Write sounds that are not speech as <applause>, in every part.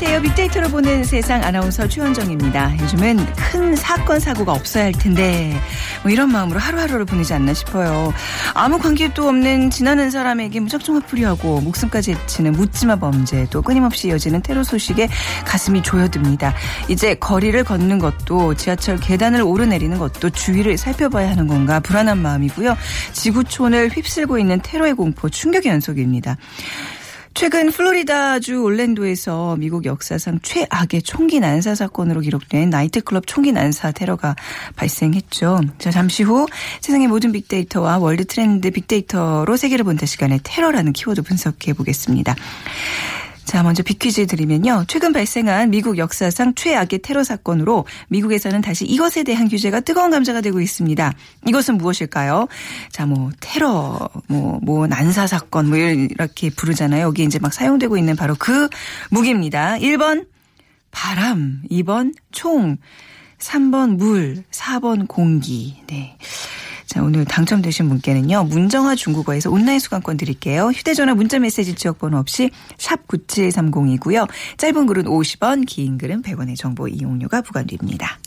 안녕하세요. 빅데이터로 보는 세상 아나운서 최원정입니다. 요즘은 큰 사건 사고가 없어야 할 텐데 뭐 이런 마음으로 하루하루를 보내지 않나 싶어요. 아무 관계도 없는 지나는 사람에게 무작정 화풀이하고 목숨까지 해치는 묻지마 범죄 또 끊임없이 이어지는 테러 소식에 가슴이 조여듭니다. 이제 거리를 걷는 것도 지하철 계단을 오르내리는 것도 주위를 살펴봐야 하는 건가 불안한 마음이고요. 지구촌을 휩쓸고 있는 테러의 공포 충격의 연속입니다. 최근 플로리다주 올랜도에서 미국 역사상 최악의 총기 난사 사건으로 기록된 나이트클럽 총기 난사 테러가 발생했죠. 자, 잠시 후 세상의 모든 빅데이터와 월드 트렌드 빅데이터로 세계를 본다 시간에 테러라는 키워드 분석해 보겠습니다. 자, 먼저 빅퀴즈 드리면요. 최근 발생한 미국 역사상 최악의 테러 사건으로 미국에서는 다시 이것에 대한 규제가 뜨거운 감자가 되고 있습니다. 이것은 무엇일까요? 자, 뭐 테러, 뭐, 뭐 난사 사건 뭐 이렇게 부르잖아요. 여기 이제 막 사용되고 있는 바로 그 무기입니다. 1번 바람, 2번 총, 3번 물, 4번 공기. 네. 자, 오늘 당첨되신 분께는요, 문정화 중국어에서 온라인 수강권 드릴게요. 휴대전화 문자메시지 지역번호 없이 샵 9730이고요. 짧은 글은 50원, 긴 글은 100원의 정보 이용료가 부과됩니다.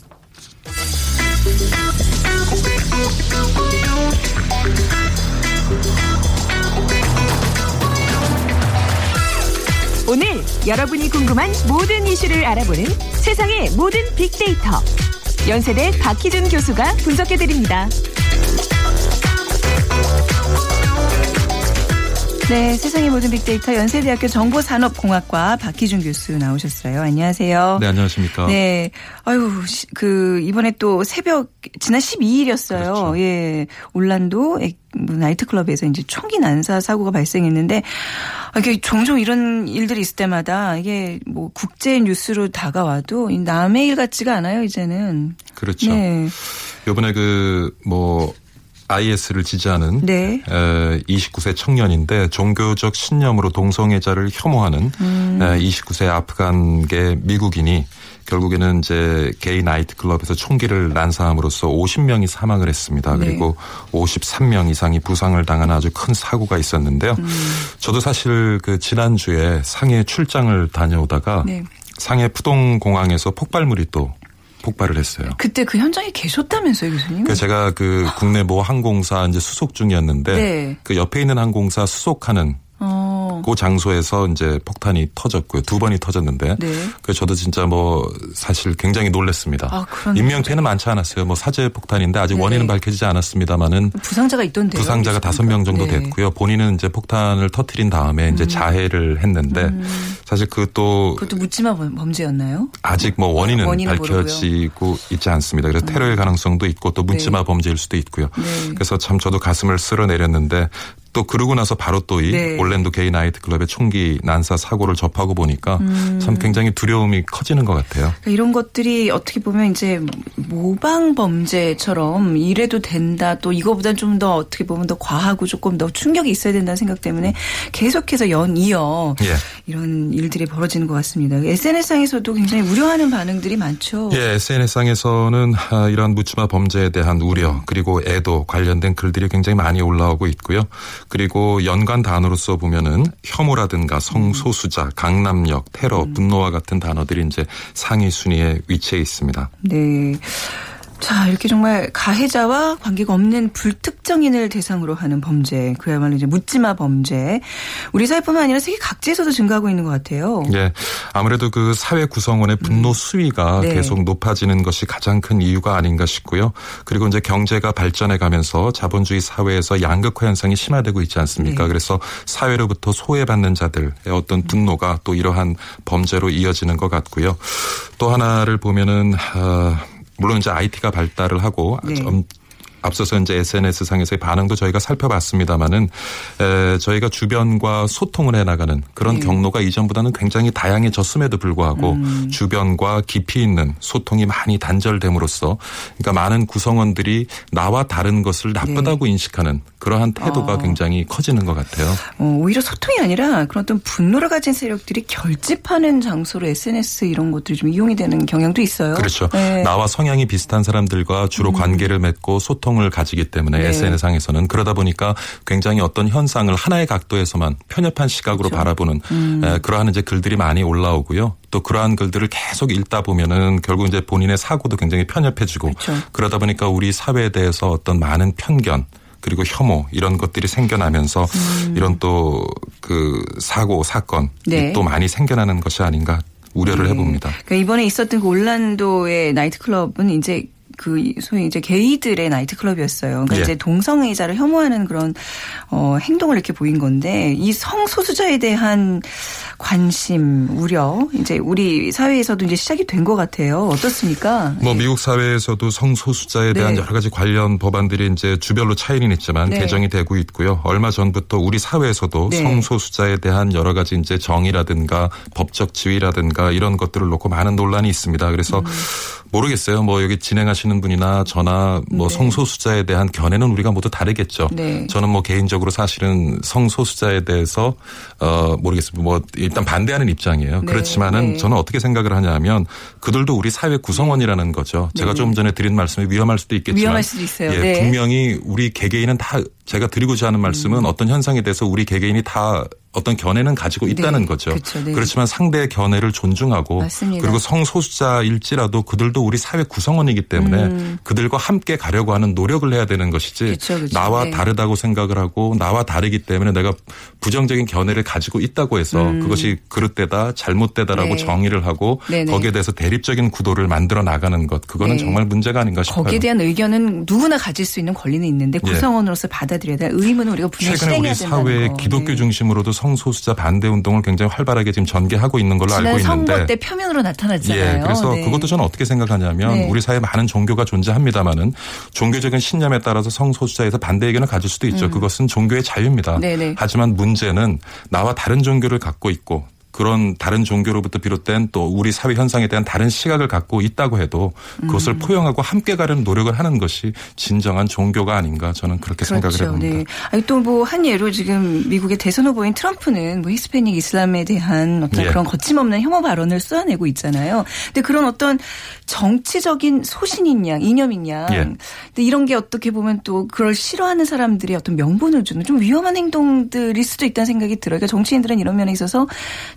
오늘 여러분이 궁금한 모든 이슈를 알아보는 세상의 모든 빅데이터. 연세대 박희준 교수가 분석해드립니다. 네, 세상의 모든 빅데이터 연세대학교 정보산업공학과 박희준 교수 나오셨어요. 안녕하세요. 네, 안녕하십니까. 네. 아유, 시- 그, 이번에 또 새벽, 지난 12일이었어요. 그렇죠. 예. 올란도 에- 뭐 나이트클럽에서 이제 총기 난사 사고가 발생했는데, 아, 이게 종종 이런 일들이 있을 때마다 이게 뭐 국제 뉴스로 다가와도 이 남의 일 같지가 않아요, 이제는. 그렇죠. 네. 요번에 그, 뭐, IS를 지지하는 네. 에, 29세 청년인데 종교적 신념으로 동성애자를 혐오하는 음. 에, 29세 아프간계 미국인이 결국에는 이제 게이 나이트클럽에서 총기를 난사함으로써 50명이 사망을 했습니다. 네. 그리고 53명 이상이 부상을 당한 아주 큰 사고가 있었는데요. 음. 저도 사실 그 지난주에 상해 출장을 다녀오다가 네. 상해 푸동공항에서 폭발물이 또 폭발을 했어요. 그때 그 현장에 계셨다면서요, 교수님? 그 제가 그 국내 모 항공사 이제 수속 중이었는데 네. 그 옆에 있는 항공사 수속하는 어. 그 장소에서 이제 폭탄이 터졌고요. 두 번이 터졌는데 네. 그 저도 진짜 뭐 사실 굉장히 놀랐습니다. 아, 그러네요. 인명 피해는 많지 않았어요. 뭐 사제 폭탄인데 아직 네. 원인은 밝혀지지 않았습니다만은 부상자가 있던데요. 부상자가 다섯 명 정도 네. 됐고요. 본인은 이제 폭탄을 터트린 다음에 이제 자해를 했는데 사실 그또 그것도 묻지마 범- 범죄였나요? 아직 뭐 원인은, 원인은 밝혀지고 있지 않습니다. 그래서 테러의 가능성도 있고 또 묻지마 네. 범죄일 수도 있고요. 네. 그래서 참 저도 가슴을 쓸어내렸는데 또 그러고 나서 바로 또이 네. 올랜도 게이 나이트 클럽의 총기 난사 사고를 접하고 보니까 음. 참 굉장히 두려움이 커지는 것 같아요. 그러니까 이런 것들이 어떻게 보면 이제 모방 범죄처럼 이래도 된다. 또 이거보다 좀더 어떻게 보면 더 과하고 조금 더 충격이 있어야 된다는 생각 때문에 계속해서 연이어 예. 이런 일들이 벌어지는 것 같습니다. SNS상에서도 굉장히 우려하는 반응들이 많죠. 예, SNS상에서는 아, 이러한 묻지마 범죄에 대한 우려 그리고 애도 관련된 글들이 굉장히 많이 올라오고 있고요. 그리고 연관 단어로서 보면은 혐오라든가 성소수자, 강남역, 테러, 분노와 같은 단어들이 이제 상위 순위에 위치해 있습니다. 네. 자, 이렇게 정말 가해자와 관계가 없는 불특정인을 대상으로 하는 범죄, 그야말로 이제 묻지마 범죄. 우리 사회뿐만 아니라 세계 각지에서도 증가하고 있는 것 같아요. 예. 아무래도 그 사회 구성원의 분노 수위가 네. 계속 높아지는 것이 가장 큰 이유가 아닌가 싶고요. 그리고 이제 경제가 발전해 가면서 자본주의 사회에서 양극화 현상이 심화되고 있지 않습니까? 네. 그래서 사회로부터 소외받는 자들의 어떤 분노가 또 이러한 범죄로 이어지는 것 같고요. 또 하나를 보면은 아, 물론 이제 IT가 발달을 하고 네. 좀 앞서서 이제 SNS 상에서의 반응도 저희가 살펴봤습니다마는 에, 저희가 주변과 소통을 해나가는 그런 네. 경로가 이전보다는 굉장히 다양해졌음에도 불구하고 음. 주변과 깊이 있는 소통이 많이 단절됨으로써 그러니까 많은 구성원들이 나와 다른 것을 나쁘다고 인식하는 그러한 태도가 네. 아. 굉장히 커지는 것 같아요. 어, 오히려 소통이 아니라 그런 어떤 분노를 가진 세력들이 결집하는 장소로 SNS 이런 것들이 좀 이용이 되는 경향도 있어요. 그렇죠. 네. 음. 나와 성향이 비슷한 사람들과 주로 관계를 맺고 소통 을 가지기 때문에 네. SNS상에서는 그러다 보니까 굉장히 어떤 현상을 하나의 각도에서만 편협한 시각으로 그렇죠. 바라보는 음. 에, 그러한 이제 글들이 많이 올라오고요. 또 그러한 글들을 계속 읽다 보면은 결국 이제 본인의 사고도 굉장히 편협해지고 그렇죠. 그러다 보니까 우리 사회에 대해서 어떤 많은 편견 그리고 혐오 이런 것들이 생겨나면서 이런 또 그 사고 사건이 음. 네. 또 많이 생겨나는 것이 아닌가 우려를 해봅니다. 그러니까 이번에 있었던 그 올란도의 나이트클럽은 이제 그 소위 이제 게이들의 나이트클럽이었어요. 그러니까 예. 이제 동성애자를 혐오하는 그런 어 행동을 이렇게 보인 건데 이 성소수자에 대한 관심, 우려 이제 우리 사회에서도 이제 시작이 된 것 같아요. 어떻습니까? 뭐 미국 사회에서도 성소수자에 대한 네. 여러 가지 관련 법안들이 이제 주별로 차이는 있지만 네. 개정이 되고 있고요. 얼마 전부터 우리 사회에서도 네. 성소수자에 대한 여러 가지 이제 정의라든가 법적 지위라든가 이런 것들을 놓고 많은 논란이 있습니다. 그래서 음. 모르겠어요. 뭐 여기 진행하시는 분이나 저나 뭐 네. 성소수자에 대한 견해는 우리가 모두 다르겠죠. 네. 저는 뭐 개인적으로 사실은 성소수자에 대해서 어 모르겠습니다. 뭐 일단 반대하는 입장이에요. 네. 그렇지만은 네. 저는 어떻게 생각을 하냐면 그들도 우리 사회 구성원이라는 거죠. 제가 네. 조금 전에 드린 말씀이 위험할 수도 있겠지만 위험할 수도 있어요. 예, 네. 분명히 우리 개개인은 다 제가 드리고자 하는 말씀은 음. 어떤 현상에 대해서 우리 개개인이 다 어떤 견해는 가지고 있다는 네. 거죠. 그렇죠. 네. 그렇지만 상대의 견해를 존중하고 맞습니다. 그리고 성소수자일지라도 그들도 우리 사회 구성원이기 때문에 그들과 함께 가려고 하는 노력을 해야 되는 것이지 음. 그렇죠, 그렇죠. 나와 네. 다르다고 생각을 하고 나와 다르기 때문에 내가 부정적인 견해를 가지고 있다고 해서 그것이 그릇되다 잘못되다라고 음. 네. 정의를 하고 네네. 거기에 대해서 대립적인 구도를 만들어 나가는 것 그거는 네. 정말 문제가 아닌가 싶어요. 거기에 대한 의견은 누구나 가질 수 있는 권리는 있는데 예. 구성원으로서 받아들여야 될 의무는 우리가 분명히 최근에 실행해야 우리 된다는 사회 거. 기독교 네. 중심으로도 성소수자 반대 운동을 굉장히 활발하게 지금 전개하고 있는 걸로 알고 선거 있는데 때 표면으로 나타났잖아요. 예, 그래서 네. 그것도 저는 어떻게 생각하냐면 네. 우리 사회에 많은 종교가 존재합니다마는 종교적인 신념에 따라서 성소수자에서 반대 의견을 가질 수도 있죠. 그것은 종교의 자유입니다. 음. 네네. 하지만 문제는 나와 다른 종교를 갖고 있고 그런 다른 종교로부터 비롯된 또 우리 사회 현상에 대한 다른 시각을 갖고 있다고 해도 음. 그것을 포용하고 함께 가려는 노력을 하는 것이 진정한 종교가 아닌가 저는 그렇게 생각을 해봅니다. 네. 아니 또 뭐 한 예로 지금 미국의 대선 후보인 트럼프는 뭐 히스패닉 이슬람에 대한 어떤 예. 그런 거침없는 혐오 발언을 쏘아내고 있잖아요. 근데 그런 어떤 정치적인 소신인 양, 이념인 양. 예. 근데 이런 게 어떻게 보면 또 그걸 싫어하는 사람들이 어떤 명분을 주는 좀 위험한 행동들일 수도 있다는 생각이 들어요. 그러니까 정치인들은 이런 면에 있어서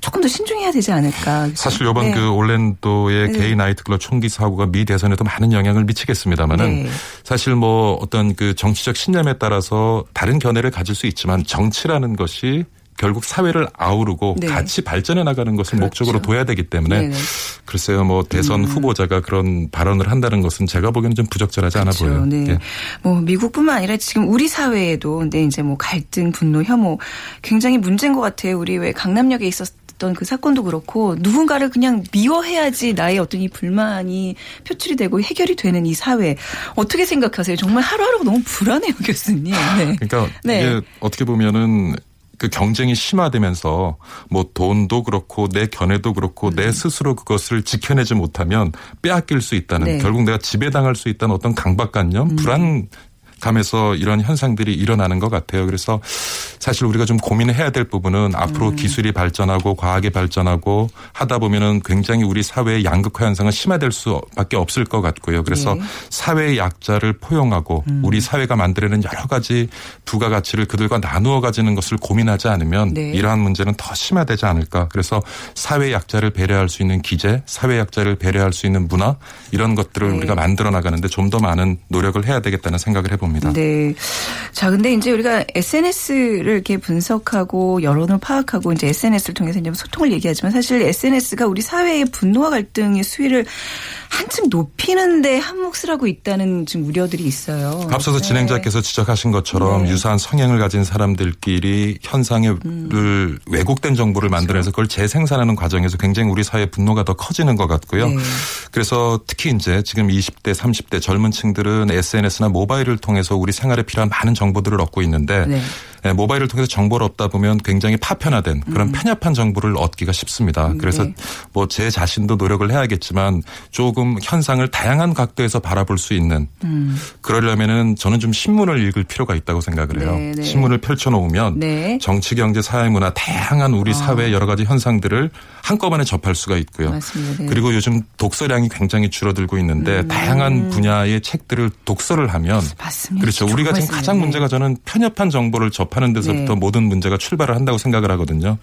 조금 더 신중해야 되지 않을까. 사실 이번 네. 그 올랜도의 네. 게이 나이트클럽 총기 사고가 미 대선에도 많은 영향을 미치겠습니다만은 네. 사실 뭐 어떤 그 정치적 신념에 따라서 다른 견해를 가질 수 있지만 정치라는 것이 결국 사회를 아우르고 네. 같이 발전해 나가는 것을 그렇죠. 목적으로 둬야 되기 때문에 네네. 음. 글쎄요 뭐 대선 후보자가 그런 발언을 한다는 것은 제가 보기에는 좀 부적절하지 않아 그렇죠. 보여요. 네. 예. 뭐 미국뿐만 아니라 지금 우리 사회에도 근데 이제 뭐 갈등, 분노, 혐오 굉장히 문제인 것 같아요. 우리 왜 강남역에 있었 던 그 사건도 그렇고 누군가를 그냥 미워해야지 나의 어떤 이 불만이 표출이 되고 해결이 되는 이 사회 어떻게 생각하세요? 정말 하루하루가 너무 불안해요, 교수님. 네. 그러니까 네. 이게 어떻게 보면은 그 경쟁이 심화되면서 뭐 돈도 그렇고 내 견해도 그렇고 내 스스로 그것을 지켜내지 못하면 빼앗길 수 있다는 네. 결국 내가 지배당할 수 있다는 어떤 강박관념, 불안 감에서 이런 현상들이 일어나는 것 같아요. 그래서 사실 우리가 좀 고민을 해야 될 부분은 앞으로 음. 기술이 발전하고 과학이 발전하고 하다 보면은 굉장히 우리 사회의 양극화 현상은 심화될 수밖에 없을 것 같고요. 그래서 네. 사회의 약자를 포용하고 음. 우리 사회가 만들어낸 여러 가지 부가 가치를 그들과 나누어 가지는 것을 고민하지 않으면 네. 이러한 문제는 더 심화되지 않을까. 그래서 사회 약자를 배려할 수 있는 기재, 사회 약자를 배려할 수 있는 문화 이런 것들을 네. 우리가 만들어 나가는데 좀 더 많은 노력을 해야 되겠다는 생각을 해봅니다. 네. 자, 근데 이제 우리가 SNS를 이렇게 분석하고 여론을 파악하고 이제 SNS를 통해서 이제 소통을 얘기하지만 사실 SNS가 우리 사회의 분노와 갈등의 수위를 한층 높이는데 한 몫을 하고 있다는 지금 우려들이 있어요. 앞서서 네. 진행자께서 지적하신 것처럼 네. 유사한 성향을 가진 사람들끼리 현상을 음. 왜곡된 정보를 만들어내서 그걸 재생산하는 과정에서 굉장히 우리 사회 분노가 더 커지는 것 같고요. 네. 그래서 특히 이제 지금 20대, 30대 젊은 층들은 SNS나 모바일을 통해 서 우리 생활에 필요한 많은 정보들을 얻고 있는데 네. 예, 모바일을 통해서 정보를 얻다 보면 굉장히 파편화된 그런 편협한 정보를 얻기가 쉽습니다. 그래서 음. 네. 뭐제 자신도 노력을 해야겠지만 조금 현상을 다양한 각도에서 바라볼 수 있는 음. 그러려면은 저는 좀 신문을 읽을 필요가 있다고 생각을 해요. 네, 네. 신문을 펼쳐놓으면 네. 정치, 경제, 사회, 문화 다양한 우리 사회의 여러 가지 현상들을 한꺼번에 접할 수가 있고요. 맞습니다. 네. 그리고 요즘 독서량이 굉장히 줄어들고 있는데 다양한 분야의 책들을 독서를 하면 맞습니다. 그렇죠. 우리가 지금. 가장 네. 문제가 저는 편협한 정보를 접하 는 데서부터 네. 모든 문제가 출발을 한다고 생각을 하거든요.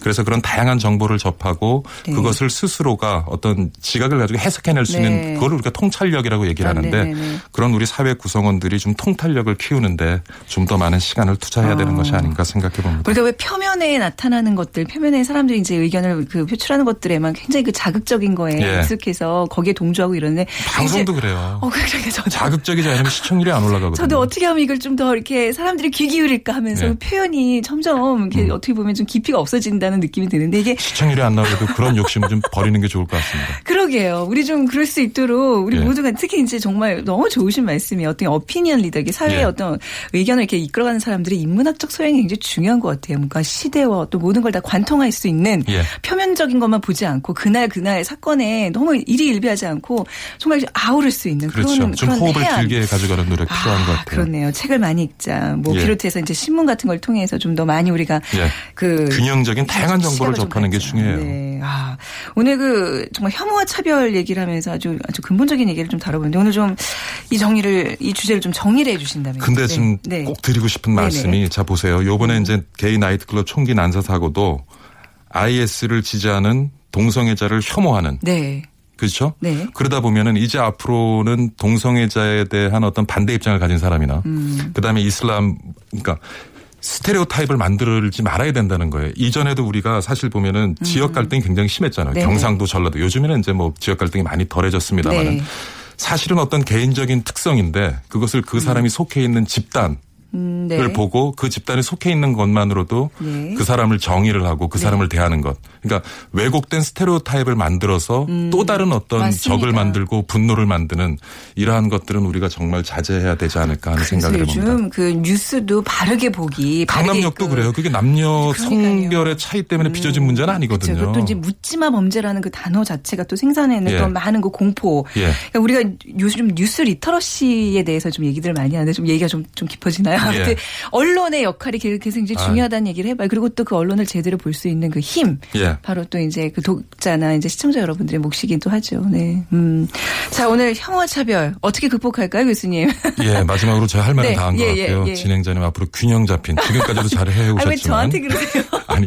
그래서 그런 다양한 정보를 접하고 네. 그것을 스스로가 어떤 지각을 가지고 해석해낼 수 네. 있는 그걸 우리가 통찰력이라고 얘기를 아, 하는데 네, 네, 네. 그런 우리 사회 구성원들이 좀 통찰력을 키우는데 좀 더 많은 시간을 투자해야 되는 것이 아닌가 생각해 봅니다. 우리가 왜 표면에 나타나는 것들, 표면에 사람들이 이제 의견을 그 표출하는 것들에만 굉장히 그 자극적인 거에 예. 익숙해서 거기에 동조하고 이러는데 방송도 이제- 그래요. 어 그러니까 저도 자극적이지 않으면 시청률이 안 올라가거든요. 저도 어떻게 하면 이걸 좀 더 이렇게 사람들이 귀 기울일까 하면서 네. 표현이 점점 이렇게 음. 어떻게 보면 좀 깊이가 없어진다는 느낌이 드는데 이게 시청률이 안 나오려도 그런 욕심을 좀 버리는 게 좋을 것 같습니다. <laughs> 그러게요. 우리 좀 그럴 수 있도록 우리 예. 모두가 특히 이제 정말 너무 좋으신 말씀이 어떤 어피니언 리더, 이게 사회의 예. 어떤 의견을 이렇게 이끌어가는 사람들의 인문학적 소양이 굉장히 중요한 것 같아요. 뭔가 시대와 또 모든 걸 다 관통할 수 있는 예. 표면적인 것만 보지 않고 그날 그날 사건에 너무 일희일비하지 않고 정말 아우를 수 있는 그렇죠. 그런 좀 그런 호흡을 해안. 길게 가져가는 노력 필요한 것 같아요. 그렇네요. 책을 많이 읽자. 뭐 예. 비롯해서 이제 신문 같은 걸 통해서 좀 더 많이 우리가 예. 그 균형적인 다양한 정보를 접하는 게. 중요해요. 네. 아, 오늘 그 정말 혐오와 차별 얘기를 하면서 아주 아주 근본적인 얘기를 좀 다뤄보는데 오늘 좀 이 정리를 이 주제를 좀 정리를 해주신다면. 근데 지금 네. 꼭 드리고 싶은 네네. 음. 말씀이 자 보세요. 요번에 이제 게이 나이트클럽 총기 난사 사고도 IS를 지지하는 동성애자를 혐오하는 네. 그렇죠? 네. 그러다 보면은 이제 앞으로는 동성애자에 대한 어떤 반대 입장을 가진 사람이나 음. 그다음에 이슬람 그러니까 스테레오 타입을 만들지 말아야 된다는 거예요. 이전에도 우리가 사실 보면은 지역 갈등이 굉장히 심했잖아요. 음. 네네. 경상도, 전라도. 요즘에는 이제 뭐 지역 갈등이 많이 덜해졌습니다만은 네. 사실은 어떤 개인적인 특성인데 그것을 그 사람이 속해 있는 집단을 음, 네. 보고 그 집단에 속해 있는 것만으로도 네. 그 사람을 정의를 하고 그 사람을 대하는 것. 그러니까 왜곡된 스테레오 타입을 만들어서 또 다른 어떤 음. 맞습니다. 적을 만들고 분노를 만드는 이러한 것들은 우리가 정말 자제해야 되지 않을까 하는 생각을 해봅니다. 요즘 그 뉴스도 바르게 보기. 강남역도 그- 그래요. 그게 남녀 그러니까요. 성별의 차이 때문에 빚어진 문제는 아니거든요. 그렇죠. 그것도 이제 묻지마 범죄라는 그 단어 자체가 또 생산해내는 예. 또 많은 그 공포. 예. 그러니까 우리가 요즘 뉴스 리터러시에 대해서 좀 얘기들을 많이 하는데 좀 얘기가 좀, 좀 깊어지나요? 예. 아무튼 언론의 역할이 굉장히 아. 중요하다는 얘기를 해봐요. 그리고 또 그 언론을 제대로 볼 수 있는 그 힘. 예. 바로 또 이제 그 독자나 이제 시청자 여러분들의 몫이기도 하죠. 네. 음. 자, 오늘 혐오와 차별 어떻게 극복할까요, 교수님? <laughs> 예, 마지막으로 제가 할 말은 네, 다한것 예, 예, 같고요. 예. 진행자님 앞으로 균형 잡힌 지금까지도 잘 <laughs> 아, 왜 해오셨지만 저한테 그러세요? <laughs> 아니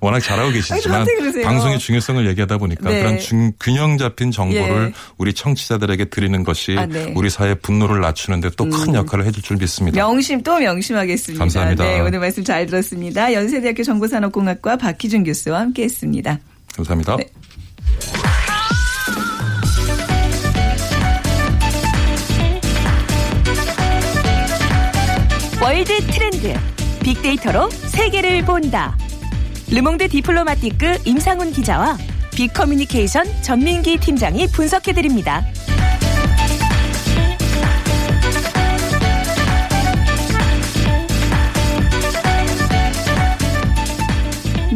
워낙 잘하고 계시지만? 방송의 중요성을 얘기하다 보니까 네. 그런 중- 균형 잡힌 정보를 예. 우리 청취자들에게 드리는 것이 아, 네. 음. 우리 사회의 분노를 낮추는데 또큰 역할을 해줄 줄 믿습니다. 명심 또 명심하겠습니다. 감사합니다. 네, 오늘 말씀 잘 들었습니다. 연세대학교 정보산업공학과 박희준 교수와 함께했습니다. 감사합니다. 네. 월드 트렌드 빅데이터로 세계를 본다. 르몽드 디플로마티크 임상훈 기자와 빅커뮤니케이션 전민기 팀장이 분석해 드립니다.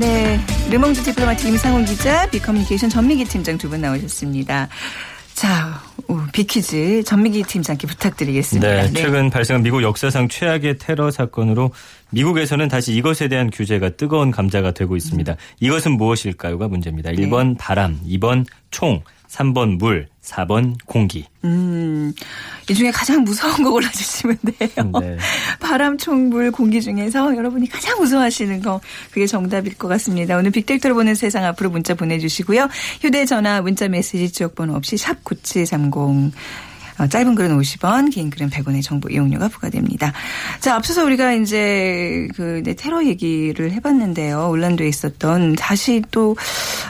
네, 르몽드 디플로마틱 임상훈 기자, 빅커뮤니케이션 전민기 팀장 두 분 나오셨습니다. 자, 오, 빅퀴즈 전미기 팀장께 부탁드리겠습니다. 네, 최근 발생한 미국 역사상 최악의 테러 사건으로 미국에서는 다시 이것에 대한 규제가 뜨거운 감자가 되고 있습니다. 이것은 무엇일까요가 문제입니다. 1번 바람, 2번 총, 3번 물, 4번 공기. 음, 이 중에 가장 무서운 거 골라주시면 돼요. 네. <laughs> 바람, 총, 물, 공기 중에서 여러분이 가장 무서워하시는 거 그게 정답일 것 같습니다. 오늘 빅데이터로 보는 세상 앞으로 문자 보내주시고요. 휴대전화, 문자 메시지 지역번호 없이 샵 9730. 어, 짧은 글은 50원, 긴 글은 100원의 정보 이용료가 부과됩니다. 자, 앞서서 우리가 이제 그 네, 테러 얘기를 해봤는데요. 올란도에 있었던 다시 또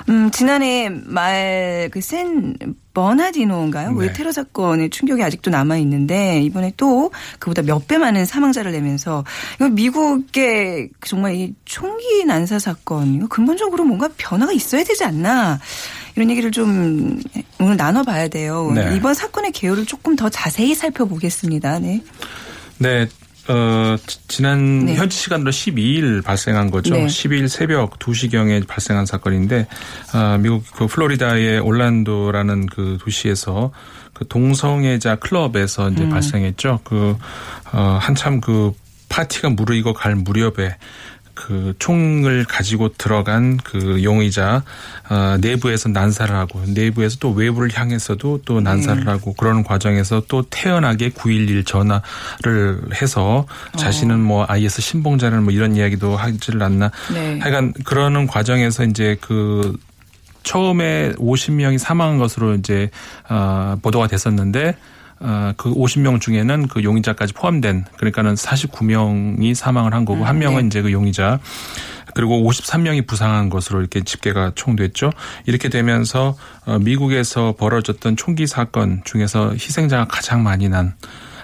음, 지난해 말 그센 버나디노인가요? 그 네. 테러 사건의 충격이 아직도 남아 있는데 이번에 또 그보다 몇 배 많은 사망자를 내면서 이거 미국의 정말 이 총기 난사 사건 이거 근본적으로 뭔가 변화가 있어야 되지 않나 이런 얘기를 좀 오늘 나눠봐야 돼요. 네. 이번 사건의 개요를 조금 더 자세히 살펴보겠습니다. 네. 네. 어, 지- 지난 네. 현지 시간으로 12일 발생한 거죠. 네. 12일 새벽 2시경에 발생한 사건인데 아, 미국 그 플로리다의 올란도라는 그 도시에서 그 동성애자 클럽에서 음. 이제 발생했죠. 그 어, 한참 그 파티가 무르익어 갈 무렵에 그 총을 가지고 들어간 그 용의자 어, 내부에서 난사를 하고 내부에서 또 외부를 향해서도 또 난사를 하고 그러는 과정에서 또 태연하게 911 전화를 해서 자신은 뭐 IS 신봉자는 뭐 이런 이야기도 하지를 않나. 네. 하여간 그러는 과정에서 이제 그 처음에 50명이 사망한 것으로 이제 어, 보도가 됐었는데 어, 그 50명 중에는 그 용의자까지 포함된 그러니까는 49명이 사망을 한 거고 한 명은 네. 이제 그 용의자 그리고 53명이 부상한 것으로 이렇게 집계가 총됐죠. 이렇게 되면서 어, 미국에서 벌어졌던 총기 사건 중에서 희생자가 가장 많이 난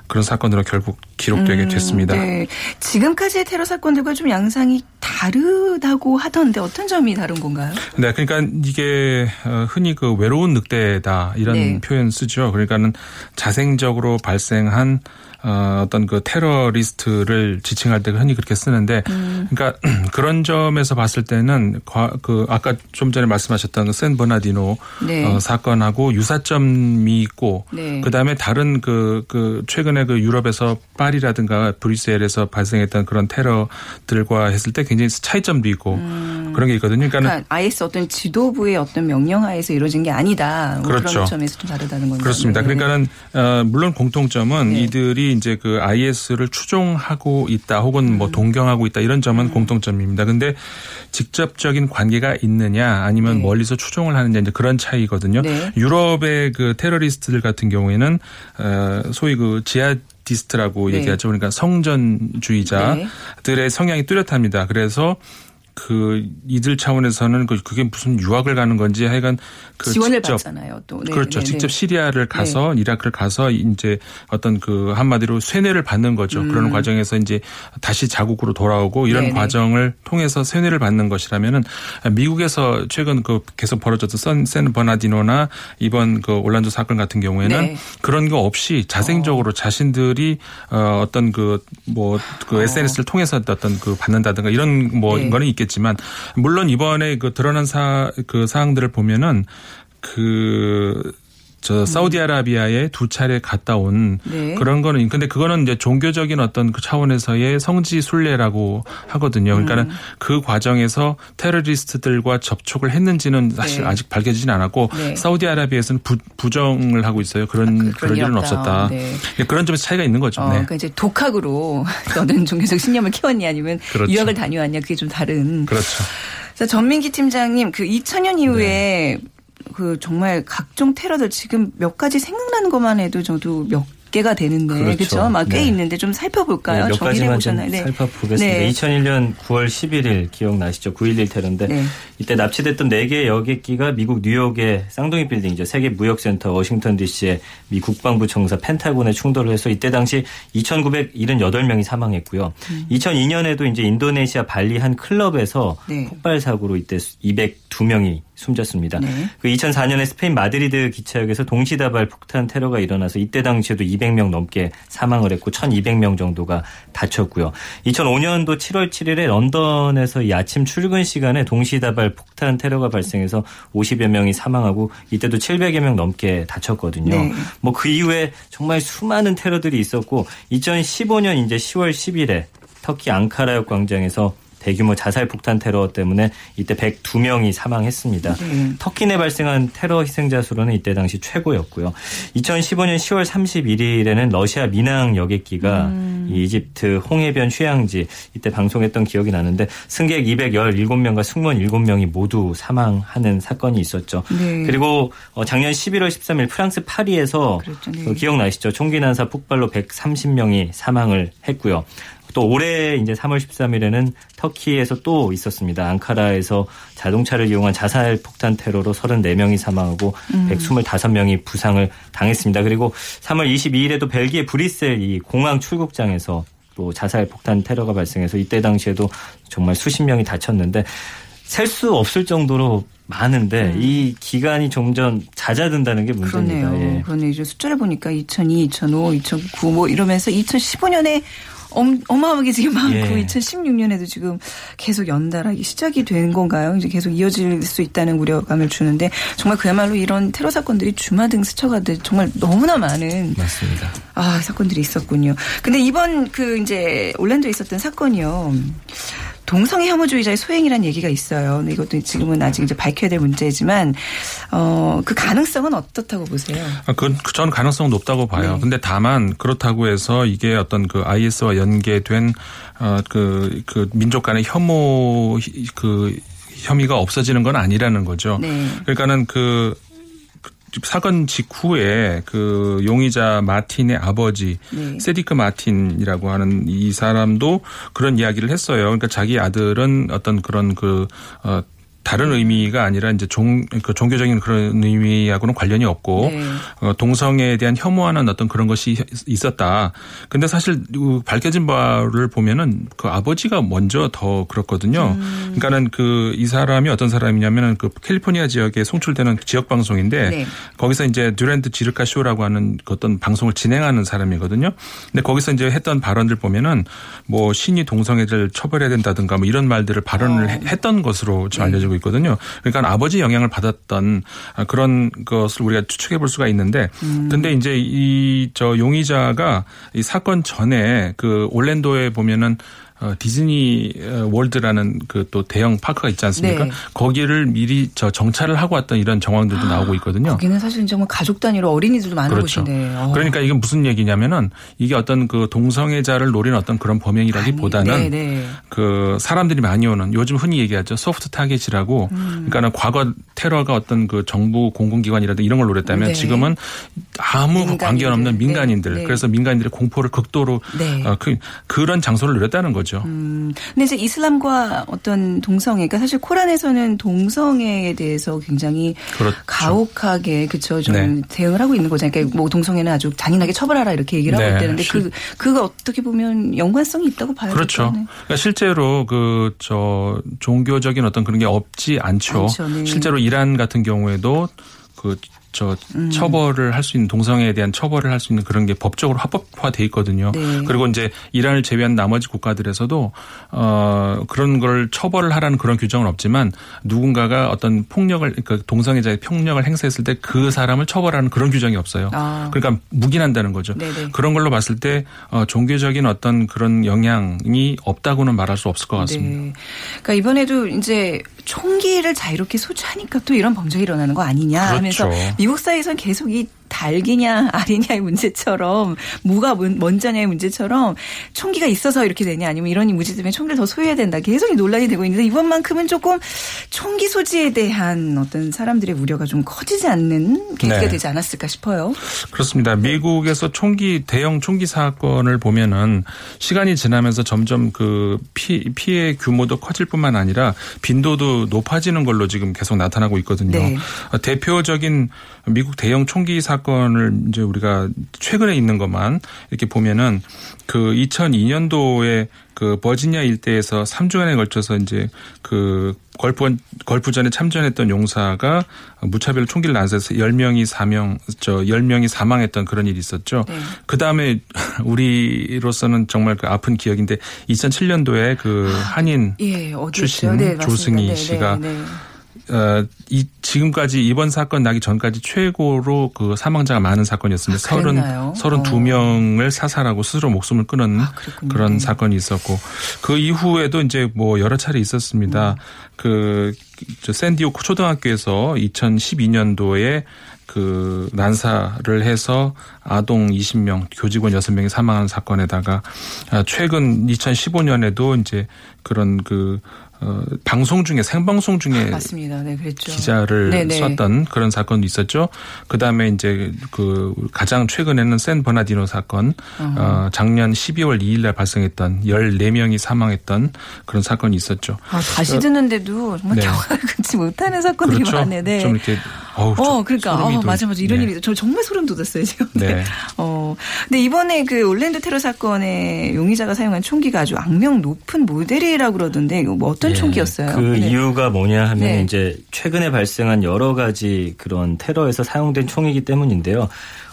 그런 사건으로 결국 기록되게 됐습니다. 네. 지금까지의 테러 사건들과 좀 양상이 다르다고 하던데 어떤 점이 다른 건가요? 네, 그러니까 이게 어, 흔히 그 외로운 늑대다 이런 네. 표현 쓰죠. 그러니까는 자생적으로 발생한 어, 어떤 그 테러리스트를 지칭할 때 흔히 그렇게 쓰는데, 음. 그러니까 <clears throat> 그런 점에서 봤을 때는 과- 그 아까 좀 전에 말씀하셨던 그센 버나디노 네. 어, 사건하고 유사점이 있고, 네. 그 다음에 다른 그, 그 최근에 그 유럽에서 파리라든가 브뤼셀에서 발생했던 그런 테러들과 했을 때 굉장히 차이점도 있고 그런 게 있거든요. 그러니까는 그러니까 IS 어떤 지도부의 어떤 명령하에서 이루어진 게 아니다. 뭐 그렇죠. 그런 점에서 좀 다르다는 건가요? 그렇습니다. 네. 그러니까는 어, 물론 공통점은 네. 이들이 이제 그 IS를 추종하고 있다 혹은 음. 뭐 동경하고 있다 이런 점은 공통점입니다. 근데 직접적인 관계가 있느냐 아니면 네. 멀리서 추종을 하느냐 이제 그런 차이거든요. 네. 유럽의 그 테러리스트들 같은 경우에는 어, 소위 그 지하디스트라고 네. 얘기하죠. 그러니까 성전주의자들의 성향이 뚜렷합니다. 그래서 그 이들 차원에서는 그 그게 무슨 유학을 가는 건지 하여간 그 지원을 직접 받잖아요. 또 네, 그렇죠. 네, 네. 직접 시리아를 가서 이라크를 가서 이제 어떤 그 한마디로 세뇌를 받는 거죠. 그런 과정에서 이제 다시 자국으로 돌아오고 이런 음. 네네. 과정을 통해서 쇠뇌를 받는 것이라면은 미국에서 최근 그 계속 벌어졌던 선, 샌 버나디노나 이번 그 올란도 사건 같은 경우에는 네. 그런 거 없이 자생적으로 자신들이 어 어떤 그뭐 그 SNS를 통해서 어떤 그 받는다든가 이런 뭐 어. 네. 거는 있겠 지만 물론 이번에 그 드러난 사 그 사항들을 보면은 그, 저, 사우디아라비아에 두 차례 갔다 온 네. 그런 거는, 근데 그거는 이제 종교적인 어떤 그 차원에서의 성지 순례라고 하거든요. 그러니까는 음. 그 과정에서 테러리스트들과 접촉을 했는지는 사실 네. 아직 밝혀지진 않았고 네. 사우디아라비아에서는 부, 부정을 하고 있어요. 그런, 그런 그런 일 일은. 없었다. 네. 그런 점에서 차이가 있는 거죠. 어, 네. 그러니까 이제 독학으로 <laughs> 너는 종교적 신념을 키웠니 아니면 그렇죠. 유학을 다녀왔냐 그게 좀 다른. 그렇죠. 자, 전민기 팀장님 그 2000년 이후에 네. 그 정말 각종 테러들 지금 몇 가지 생각나는 것만 해도 저도 몇 개가 되는데 그렇죠. 그렇죠? 막꽤 네. 있는데 좀 살펴볼까요? 네, 몇 가지만 좀? 네. 살펴보겠습니다. 네. 2001년 9월 11일 기억나시죠? 9.11 테러인데 네. 이때 납치됐던 4개의 여객기가 미국 뉴욕의 쌍둥이 빌딩이죠. 세계 무역센터 워싱턴 DC의 미 국방부 청사 펜타곤에 충돌을 해서 이때 당시 2,978명이 사망했고요. 음. 2002년에도 이제 인도네시아 발리 한 클럽에서 네. 폭발 사고로 이때 202명이 숨졌습니다. 네. 그 2004년에 스페인 마드리드 기차역에서 동시다발 폭탄 테러가 일어나서 이때 당시에도 200명 넘게 사망을 했고 1,200명 정도가 다쳤고요. 2005년도 7월 7일에 런던에서 이 아침 출근 시간에 동시다발 폭탄 테러가 발생해서 50여 명이 사망하고 이때도 700여 명 넘게 다쳤거든요. 네. 뭐그 이후에 정말 수많은 테러들이 있었고 2015년 이제 10월 10일에 터키 앙카라역 광장에서 대규모 자살 폭탄 테러 때문에 이때 102명이 사망했습니다. 네. 터키 내 발생한 테러 희생자 수로는 이때 당시 최고였고요. 2015년 10월 31일에는 러시아 미낭 여객기가 이 이집트 홍해변 휴양지 이때 방송했던 기억이 나는데 승객 217명과 승무원 7명이 모두 사망하는 사건이 있었죠. 네. 그리고 어, 작년 11월 13일 프랑스 파리에서 그랬죠, 네. 그 기억나시죠? 총기 난사 폭발로 130명이 사망을 했고요. 또 올해 이제 3월 13일에는 터키에서 또 있었습니다. 앙카라에서 자동차를 이용한 자살 폭탄 테러로 34명이 사망하고 음. 125명이 부상을 당했습니다. 그리고 3월 22일에도 벨기에 브뤼셀 이 공항 출국장에서 또 자살 폭탄 테러가 발생해서 이때 당시에도 정말 수십 명이 다쳤는데 셀 수 없을 정도로 많은데 이 기간이 점점 잦아든다는 게 문제입니다. 음. 그러네요. 예. 그러네. 이제 숫자를 보니까 2002, 2005, 2009 뭐 이러면서 2015년에 엄, 어마어마하게 지금 많고 예. 2016년에도 지금 계속 연달아 시작이 된 건가요? 이제 계속 이어질 수 있다는 우려감을 주는데 정말 그야말로 이런 테러 사건들이 주마등 스쳐가듯 정말 너무나 많은 맞습니다. 아, 사건들이 있었군요. 근데 이번 그 이제 올랜도에 있었던 사건이요. 동성애 혐오주의자의 소행이라는 얘기가 있어요. 이것도 지금은 아직 이제 밝혀야 될 문제지만 어, 그 가능성은 어떻다고 보세요? 아, 그건 그- 저는 가능성 높다고 봐요. 네. 근데 다만 그렇다고 해서 이게 어떤 그 IS와 연계된 어 그 그 민족 간의 혐오 히- 그 혐의가 없어지는 건 아니라는 거죠. 네. 그러니까는 그 사건 직후에 그 용의자 마틴의 아버지 네. 세디크 마틴이라고 하는 이 사람도 그런 이야기를 했어요. 그러니까 자기 아들은 어떤 그런 그 어, 다른 의미가 아니라 이제 종, 그 종교적인 그런 의미하고는 관련이 없고 네. 어, 동성애에 대한 혐오하는 어떤 그런 것이 있었다. 근데 사실 그 밝혀진 바를 보면은 그 아버지가 먼저 더 그렇거든요. 음. 그러니까는 그 이 사람이 어떤 사람이냐면은 그 캘리포니아 지역에 송출되는 지역 방송인데 네. 거기서 이제 듀란트 지르카 쇼라고 하는 그 어떤 방송을 진행하는 사람이거든요. 근데 거기서 이제 했던 발언들 보면은 뭐 신이 동성애를 처벌해야 된다든가 뭐 이런 말들을 발언을 어. 해- 했던 것으로 지금 네. 알려 지고 있거든요. 그러니까 아버지 영향을 받았던 그런 것을 우리가 추측해 볼 수가 있는데 음. 근데 이제 이 저 용의자가 이 사건 전에 그 올랜도에 보면은 어, 디즈니 어, 월드라는 그 또 대형 파크가 있지 않습니까? 네. 거기를 미리 저 정찰을 하고 왔던 이런 정황들도 나오고 있거든요. 거기는 사실 정말 가족 단위로 어린이들도 많은 그렇죠. 곳인데. 어. 그러니까 이게 무슨 얘기냐면은 이게 어떤 그 동성애자를 노리는 어떤 그런 범행이라기보다는 아니, 네, 네. 그 사람들이 많이 오는 요즘 흔히 얘기하죠 soft target이라고 음. 그러니까는 과거 테러가 어떤 그 정부 공공기관이라든 이런 걸 노렸다면 네. 지금은 아무 민간인들. 관계 없는 민간인들. 그래서 민간인들의 공포를 극도로 네. 어, 그 그런 장소를 노렸다는 거죠. 음, 근데 이제 이슬람과 어떤 동성애가 사실 코란에서는 동성애에 대해서 굉장히 그렇죠. 가혹하게 그쵸 좀 네. 대응을 하고 있는 거잖아요. 그러니까 뭐 동성애는 아주 잔인하게 처벌하라 이렇게 얘기를 하고 네. 있다는데 그 실- 그거 어떻게 보면 연관성이 있다고 봐야 그렇죠. 그러니까 실제로 그 저 종교적인 어떤 그런 게 없지 않죠. 않죠, 네. 실제로 이란 같은 경우에도 그 저 음. 처벌을 할 수 있는 동성애에 대한 처벌을 할 수 있는 그런 게 법적으로 합법화돼 있거든요. 네. 그리고 이제 이란을 제외한 나머지 국가들에서도 어 그런 걸 처벌을 하라는 그런 규정은 없지만 누군가가 어떤 폭력을 그 동성애자의 폭력을 행사했을 때 그 사람을 처벌하는 그런 규정이 없어요. 아. 그러니까 묵인한다는 거죠. 네네. 그런 걸로 봤을 때 어, 종교적인 어떤 그런 영향이 없다고는 말할 수 없을 것 같습니다. 네. 그러니까 이번에도 이제 총기를 자유롭게 소지하니까 또 이런 범죄가 일어나는 거 아니냐 하면서 그렇죠. 미국 사회에서는 계속 이 달기냐 아니냐의 문제처럼 무가 문- 먼저냐의 문제처럼 총기가 있어서 이렇게 되냐 아니면 이런 문제 때문에 총기를 더 소유해야 된다 계속 이 논란이 되고 있는데 이번만큼은 조금 총기 소지에 대한 어떤 사람들의 우려가 좀 커지지 않는 계기가 네. 되지 않았을까 싶어요. 그렇습니다. 미국에서 총기 대형 총기 사건을 보면은 시간이 지나면서 점점 그 피, 피해 규모도 커질 뿐만 아니라 빈도도 높아지는 걸로 지금 계속 나타나고 있거든요. 네. 어, 대표적인 미국 대형 총기 사건을 이제 우리가 최근에 있는 것만 이렇게 보면은 그 2002년도에 그 버지니아 일대에서 3주간에 걸쳐서 이제 그 걸프 걸프전에 참전했던 용사가 무차별 총기를 난사해서 10명이 사명 저 10명이 사망했던 그런 일이 있었죠. 네. 그 다음에 <laughs> 우리로서는 정말 그 아픈 기억인데 2007년도에 그 한인 예, 어디였죠? 출신 네. 조승희 네, 씨가 네, 네. 어, 이 지금까지 이번 사건 나기 전까지 최고로 그 사망자가 많은 사건이었습니다. 아, 그랬나요? 서른 두 명을 사살하고 스스로 목숨을 끊은 아. 그런 네. 사건이 있었고 그 이후에도 이제 뭐 여러 차례 있었습니다. 음. 그저 샌디오코 초등학교에서 2012년도에 그 난사를 해서 아동 20명, 교직원 6명이 사망한 사건에다가 아, 최근 2015년에도 이제 그런 그 어, 방송 중에 생방송 중에 맞습니다. 네, 그랬죠. 기자를 네네. 쐈던 그런 사건도 있었죠. 그 다음에 이제 그 가장 최근에는 샌 버나디노 사건, 어, 작년 12월 2일 날 발생했던 14명이 사망했던 그런 사건이 있었죠. 아, 다시 듣는데도 정말 네. 경악을 끊지 <laughs> 못하는 사건들이 그렇죠. 많네. 네. 좀 이렇게 어우, 어, 좀 그러니까. 어, 돋- 맞아, 맞아. 이런 네. 일이, 저 정말 소름 돋았어요, 지금. 네. 네. <laughs> 어. 근데 이번에 그 올랜도 테러 사건의 용의자가 사용한 총기가 아주 악명 높은 모델이라고 그러던데, 이거 뭐 어떤 예, 총기였어요? 그 네. 이유가 뭐냐 하면 네. 이제 최근에 발생한 여러 가지 그런 테러에서 사용된 총이기 때문인데요.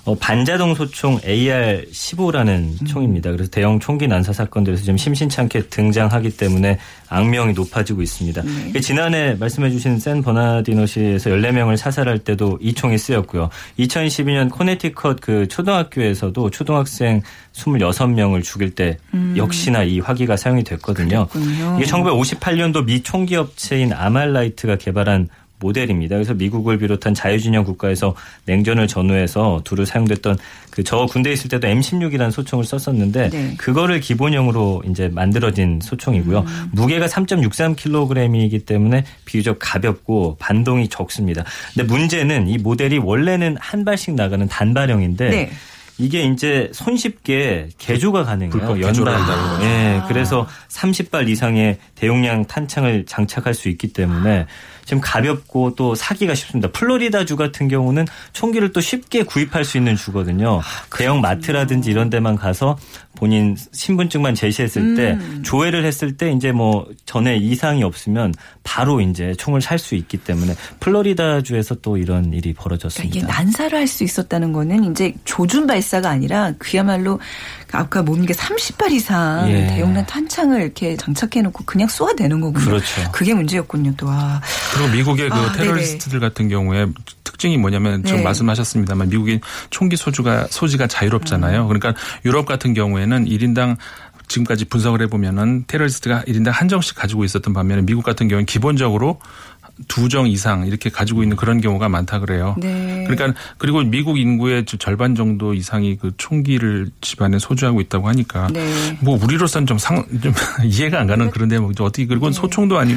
어, 반자동 소총 AR-15라는 음. 총입니다. 그래서 대형 총기 난사 사건들에서 좀 심심찮게 등장하기 때문에 악명이 높아지고 있습니다. 네. 이게 지난해 말씀해 주신 샌 버나디노시에서 14명을 사살할 때도 이 총이 쓰였고요. 2012년 코네티컷 그 초등학교에서도 초등학생 26명을 죽일 때 역시나 이 화기가 사용이 됐거든요. 음. 그랬군요. 이게 1958년도 미 총기 업체인 아말라이트가 개발한 모델입니다. 그래서 미국을 비롯한 자유진영 국가에서 냉전을 전후해서 두루 사용됐던 그 저 군대 에 있을 때도 M16이라는 소총을 썼었는데 네. 그거를 기본형으로 이제 만들어진 소총이고요. 음. 무게가 3.63kg이기 때문에 비교적 가볍고 반동이 적습니다. 근데 문제는 이 모델이 원래는 한 발씩 나가는 단발형인데 네. 이게 이제 손쉽게 개조가 가능해요. 불법 개조를 연발로. 한다고. 예. 그래서 30발 이상의 대용량 탄창을 장착할 수 있기 때문에 지 금 가볍고 또 사기가 쉽습니다. 플로리다 주 같은 경우는 총기를 또 쉽게 구입할 수 있는 주거든요. 대형 마트라든지 이런 데만 가서 본인 신분증만 제시했을 때 조회를 했을 때 이제 뭐 전에 이상이 없으면 바로 이제 총을 살 수 있기 때문에 플로리다 주에서 또 이런 일이 벌어졌습니다. 그러니까 이게 난사를 할 수 있었다는 거는 이제 조준 발사가 아니라 그야말로 아까 몸무게 30발 이상 예. 대용량 탄창을 이렇게 장착해 놓고 그냥 쏘아대는 거군요. 그렇죠. 그게 문제였군요, 또. 아. 그리고 미국의 그 아, 테러리스트들 같은 경우에 특징이 뭐냐면 좀 네. 말씀하셨습니다만 미국의 총기 소주가 소지가 자유롭잖아요. 그러니까 유럽 같은 경우에는 1인당 지금까지 분석을 해보면은 테러리스트가 1인당 한 정씩 가지고 있었던 반면에 미국 같은 경우는 기본적으로 두 정 이상 이렇게 가지고 있는 그런 경우가 많다 그래요. 네. 그러니까 그리고 미국 인구의 절반 정도 이상이 그 총기를 집안에 소지하고 있다고 하니까 네. 뭐 우리로서는 좀상 좀 <laughs> 이해가 안 가는 그런 데 뭐 어떻게 그리고 소총도 아니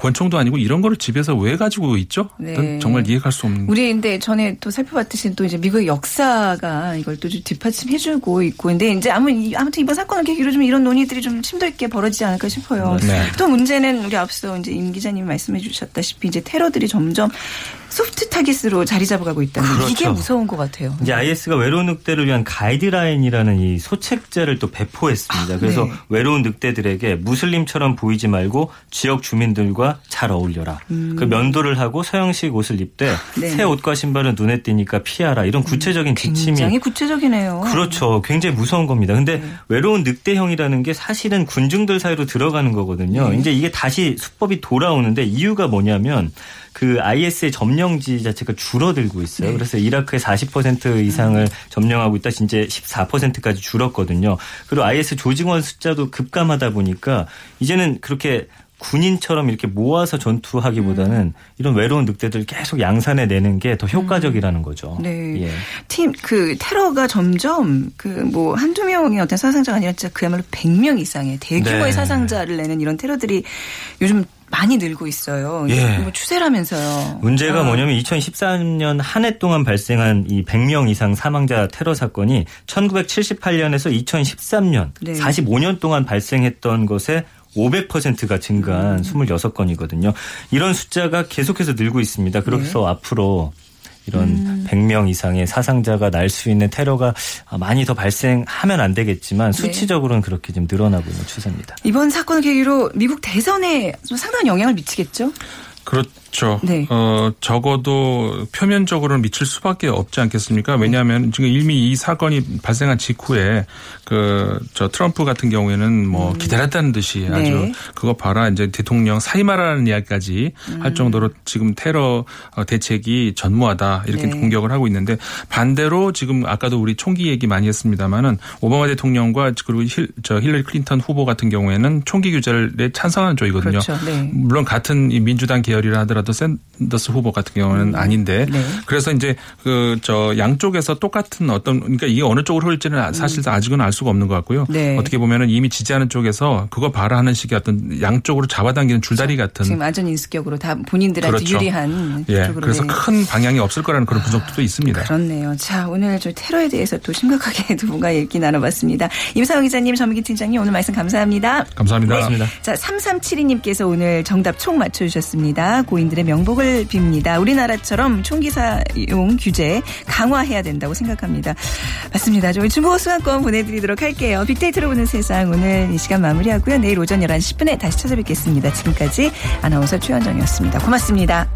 권총도 아니고 이런 거를 집에서 왜 가지고 있죠? 네. 난 정말 이해할 수 없는. 우리 근데 전에 또 살펴봤듯이 또 이제 미국의 역사가 이걸 또 좀 뒷받침해주고 있고 근데 이제 아무 아무튼 이번 사건을 계기로 좀 이런 논의들이 좀 심도 있게 벌어지지 않을까 싶어요. 네. 또 문제는 우리 앞서 이제 임 기자님이 말씀해주셨다시피 이제 테러들이 점점 소프트 타깃으로 자리 잡아가고 있다는 거. 이게 그렇죠. 무서운 것 같아요. 이제 IS가 외로운 늑대를 위한 가이드라인이라는 이 소책자를 또 배포했습니다. 그래서 네. 외로운 늑대들에게 무슬림처럼 보이지 말고 지역 주민들과 잘 어울려라. 그 면도를 하고 서양식 옷을 입되 음. 네. 새 옷과 신발은 눈에 띄니까 피하라. 이런 구체적인 지침이 굉장히 구체적이네요. 그렇죠. 굉장히 무서운 겁니다. 근데 외로운 늑대형이라는 게 사실은 군중들 사이로 들어가는 거거든요. 네. 이제 이게 다시 수법이 돌아오는데 이유가 뭐냐면 그 IS의 점령지 자체가 줄어들고 있어요. 그래서 이라크의 40% 이상을 점령하고 있다. 진짜 14%까지 줄었거든요. 그리고 IS 조직원 숫자도 급감하다 보니까 이제는 그렇게 군인처럼 이렇게 모아서 전투하기보다는 이런 외로운 늑대들 계속 양산해 내는 게 더 효과적이라는 거죠. 네. 예. 팀, 그, 테러가 점점, 그, 뭐, 한두 명의 어떤 사상자가 아니라 진짜 그야말로 100명 이상의 대규모의 네. 사상자를 내는 이런 테러들이 요즘 많이 늘고 있어요. 예. 뭐 추세라면서요. 문제가 아. 뭐냐면 2013년 한 해 동안 발생한 이 100명 이상 사망자 테러 사건이 1978년에서 2013년 네. 45년 동안 발생했던 것에 500%가 증가한 26건이거든요. 이런 숫자가 계속해서 늘고 있습니다. 그래서 앞으로 이런 100명 이상의 사상자가 날 수 있는 테러가 많이 더 발생하면 안 되겠지만 수치적으로는 그렇게 좀 늘어나고 있는 추세입니다. 이번 사건을 계기로 미국 대선에 좀 상당한 영향을 미치겠죠? 그렇죠. 네. 어, 적어도 표면적으로는 미칠 수밖에 없지 않겠습니까? 왜냐하면 지금 이미 이 사건이 발생한 직후에 그, 저 트럼프 같은 경우에는 뭐 기다렸다는 듯이 아주 네. 그거 봐라 이제 대통령 사임하라는 이야기까지 할 정도로 지금 테러 어, 대책이 전무하다 이렇게 네. 공격을 하고 있는데 반대로 지금 아까도 우리 총기 얘기 많이 했습니다마는 오바마 대통령과 그리고 힐, 저 힐러리 클린턴 후보 같은 경우에는 총기 규제를 찬성하는 쪽이거든요. 그렇죠. 네. 물론 같은 이 민주당 계열이라 하더라도 하더라도 샌더스 후보 같은 경우는 아닌데 네. 그래서 이제 그 저 양쪽에서 똑같은 어떤 그러니까 이게 어느 쪽으로 흐를지는 사실 아직은 알 수가 없는 것 같고요. 네. 어떻게 보면은 이미 지지하는 쪽에서 그거 봐라 하는 식의 어떤 양쪽으로 잡아당기는 줄다리 같은 지금 안전 인수격으로 다 본인들한테 그렇죠. 유리한 예. 쪽으로 그래서 네. 큰 방향이 없을 거라는 그런 분석도 있습니다. 그렇네요. 자, 오늘 저 테러에 대해서 또 심각하게 <laughs> 두 분과 얘기 나눠봤습니다. 임상호 기자님, 전민기 팀장님 오늘 말씀 감사합니다. 감사합니다. 고맙습니다. 자, 3372님께서 오늘 정답 총 맞춰주셨습니다. 고인 들의 명복을 빕니다. 우리나라처럼 총기 사용 규제 강화해야 된다고 생각합니다. 맞습니다. 저희 중국어 수강권 보내드리도록 할게요. 빅데이터로 보는 세상 오늘 이 시간 마무리하고요. 내일 오전 11시 10분에 다시 찾아뵙겠습니다. 지금까지 아나운서 최현정이었습니다. 고맙습니다.